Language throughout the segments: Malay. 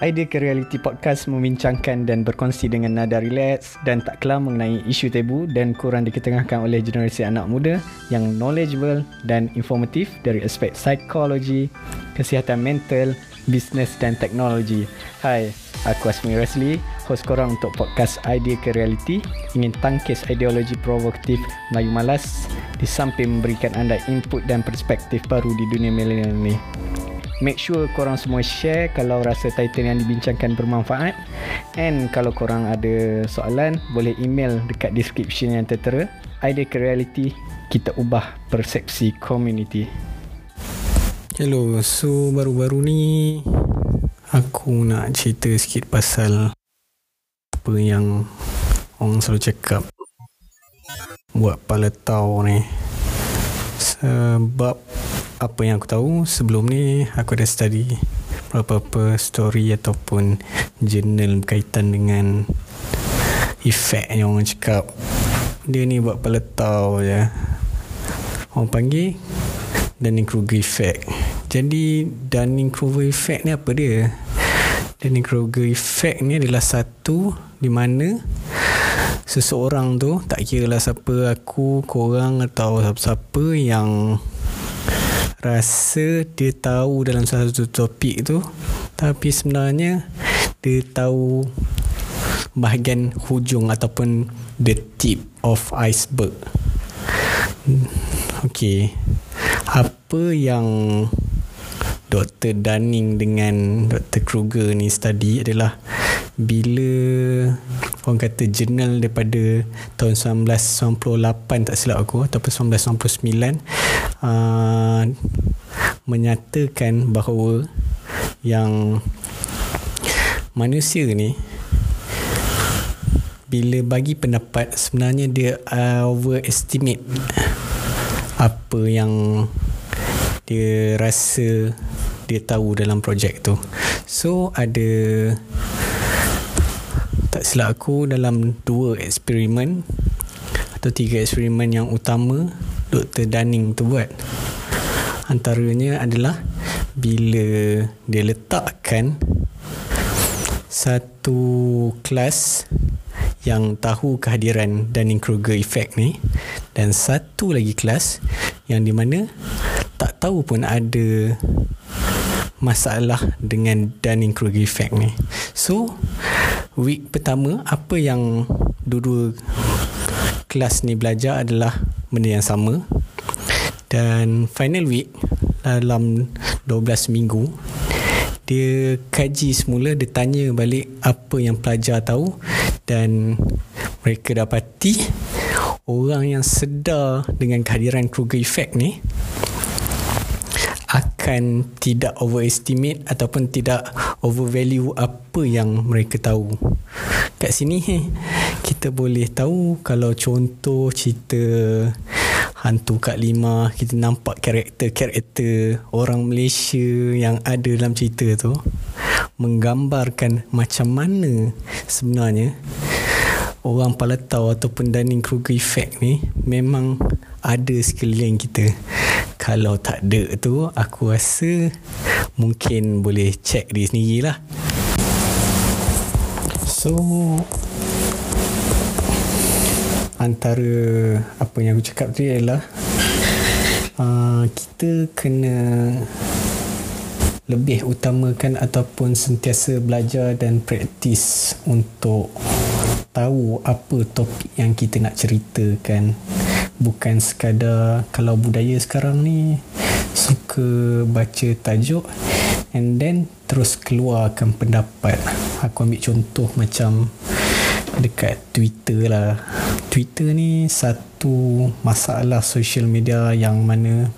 Idea ke Reality Podcast membincangkan dan berkongsi dengan nada relax dan tak kelam mengenai isu tabu dan kurang diketengahkan oleh generasi anak muda yang knowledgeable dan informatif dari aspek psikologi, kesihatan mental, bisnes dan teknologi. Hai, aku Asmi Rasli, host korang untuk podcast Idea ke Reality ingin tangkis ideologi provokatif Melayu Malas di samping memberikan anda input dan perspektif baru di dunia milenial ini. Make sure korang semua share kalau rasa title yang dibincangkan bermanfaat and kalau korang ada soalan boleh email dekat description yang tertera. Idea ke reality kita ubah persepsi community. Hello, so baru-baru ni aku nak cerita sikit pasal apa yang orang selalu cakap buat pala tau ni. Sebab apa yang aku tahu sebelum ni aku ada study beberapa story ataupun journal berkaitan dengan efek yang orang cakap. Dia ni buat peletau je. Orang panggil Dunning-Kruger effect. Jadi Dunning-Kruger effect ni apa dia? Dunning-Kruger effect ni adalah satu di mana seseorang tu tak kira lah siapa aku korang atau siapa-siapa yang rasa dia tahu dalam satu topik tu tapi sebenarnya dia tahu bahagian hujung ataupun the tip of iceberg. Okay. Apa yang Dr. Dunning dengan Dr. Kruger ni study adalah bila orang kata jurnal daripada tahun 1998 tak silap aku ataupun 1999 uh, menyatakan bahawa yang manusia ni bila bagi pendapat sebenarnya dia overestimate apa yang dia rasa dia tahu dalam projek tu so ada tak silap aku dalam dua eksperimen atau tiga eksperimen yang utama Dr. Dunning tu buat antaranya adalah bila dia letakkan satu kelas yang tahu kehadiran Dunning-Kruger effect ni dan satu lagi kelas yang di mana tak tahu pun ada masalah dengan Dunning-Kruger effect ni. So, week pertama apa yang dua-dua kelas ni belajar adalah benda yang sama dan final week dalam 12 minggu dia kaji semula dia tanya balik apa yang pelajar tahu dan mereka dapati orang yang sedar dengan kehadiran Kruger effect ni akan tidak overestimate ataupun tidak overvalue apa yang mereka tahu. Kat sini kita boleh tahu kalau contoh cerita hantu Kak Lima kita nampak karakter-karakter orang Malaysia yang ada dalam cerita tu menggambarkan macam mana sebenarnya orang palatau ataupun Dunning-Kruger effect ni memang ada sekeliling kita kalau tak ada tu aku rasa mungkin boleh check diri sendiri lah so antara apa yang aku cakap tu ialah uh, kita kena lebih utamakan ataupun sentiasa belajar dan praktis untuk tahu apa topik yang kita nak ceritakan bukan sekadar kalau budaya sekarang ni suka baca tajuk and then terus keluarkan pendapat. Aku ambil contoh macam dekat Twitter lah. Twitter ni satu masalah social media yang mana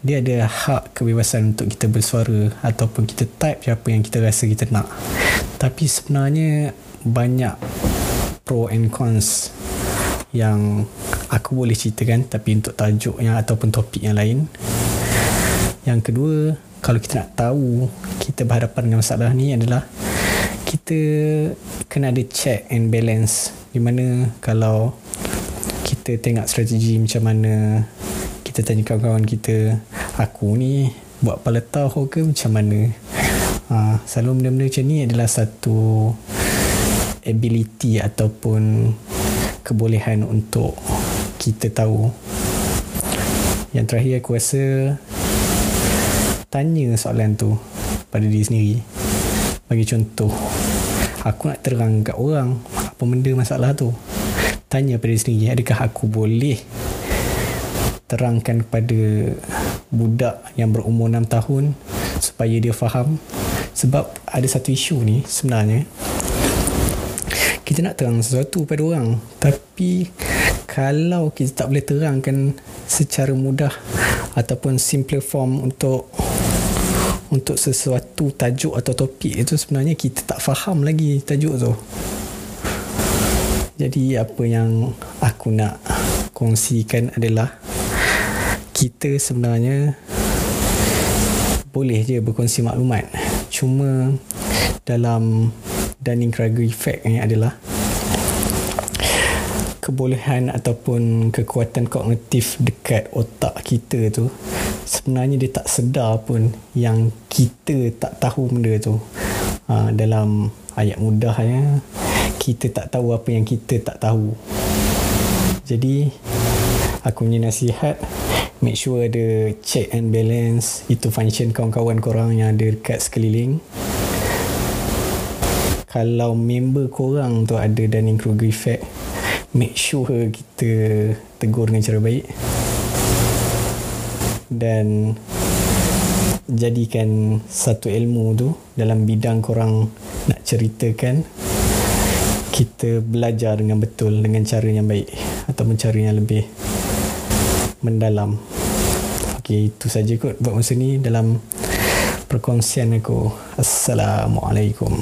dia ada hak kebebasan untuk kita bersuara ataupun kita type apa yang kita rasa kita nak. Tapi sebenarnya banyak pro and cons yang aku boleh ceritakan tapi untuk tajuk yang ataupun topik yang lain. Yang kedua kalau kita nak tahu kita berhadapan dengan masalah ni adalah kita kena ada check and balance. Di mana kalau kita tengok strategi macam mana kita tanya kawan-kawan kita aku ni buat pala tahu ke macam mana? Ha, selalu benda-benda macam ni adalah satu ability ataupun kebolehan untuk kita tahu. Yang terakhir aku rasa tanya soalan tu pada diri sendiri. Bagi contoh, aku nak terang kat orang apa benda masalah tu. Tanya pada diri sendiri, adakah aku boleh terangkan kepada budak yang berumur 6 tahun supaya dia faham sebab ada satu isu ni sebenarnya kita nak terang sesuatu pada orang tapi kalau kita tak boleh terangkan secara mudah ataupun simple form untuk untuk sesuatu tajuk atau topik itu sebenarnya kita tak faham lagi tajuk tu. Jadi apa yang aku nak kongsikan adalah kita sebenarnya boleh je berkongsi maklumat. Cuma dalam Dunning-Kruger effect ni adalah kebolehan ataupun kekuatan kognitif dekat otak kita tu sebenarnya dia tak sedar pun yang kita tak tahu benda tu. Ha, dalam ayat mudahnya kita tak tahu apa yang kita tak tahu. Jadi aku punya nasihat make sure ada check and balance. Itu function kawan-kawan korang yang ada dekat sekeliling. Kalau member korang tu ada Dunning-Kruger effect make sure kita tegur dengan cara baik dan jadikan satu ilmu tu dalam bidang korang nak ceritakan kita belajar dengan betul dengan cara yang baik ataupun cara yang lebih mendalam. Okey, itu saja kot buat masa ni dalam perkongsian aku. Assalamualaikum.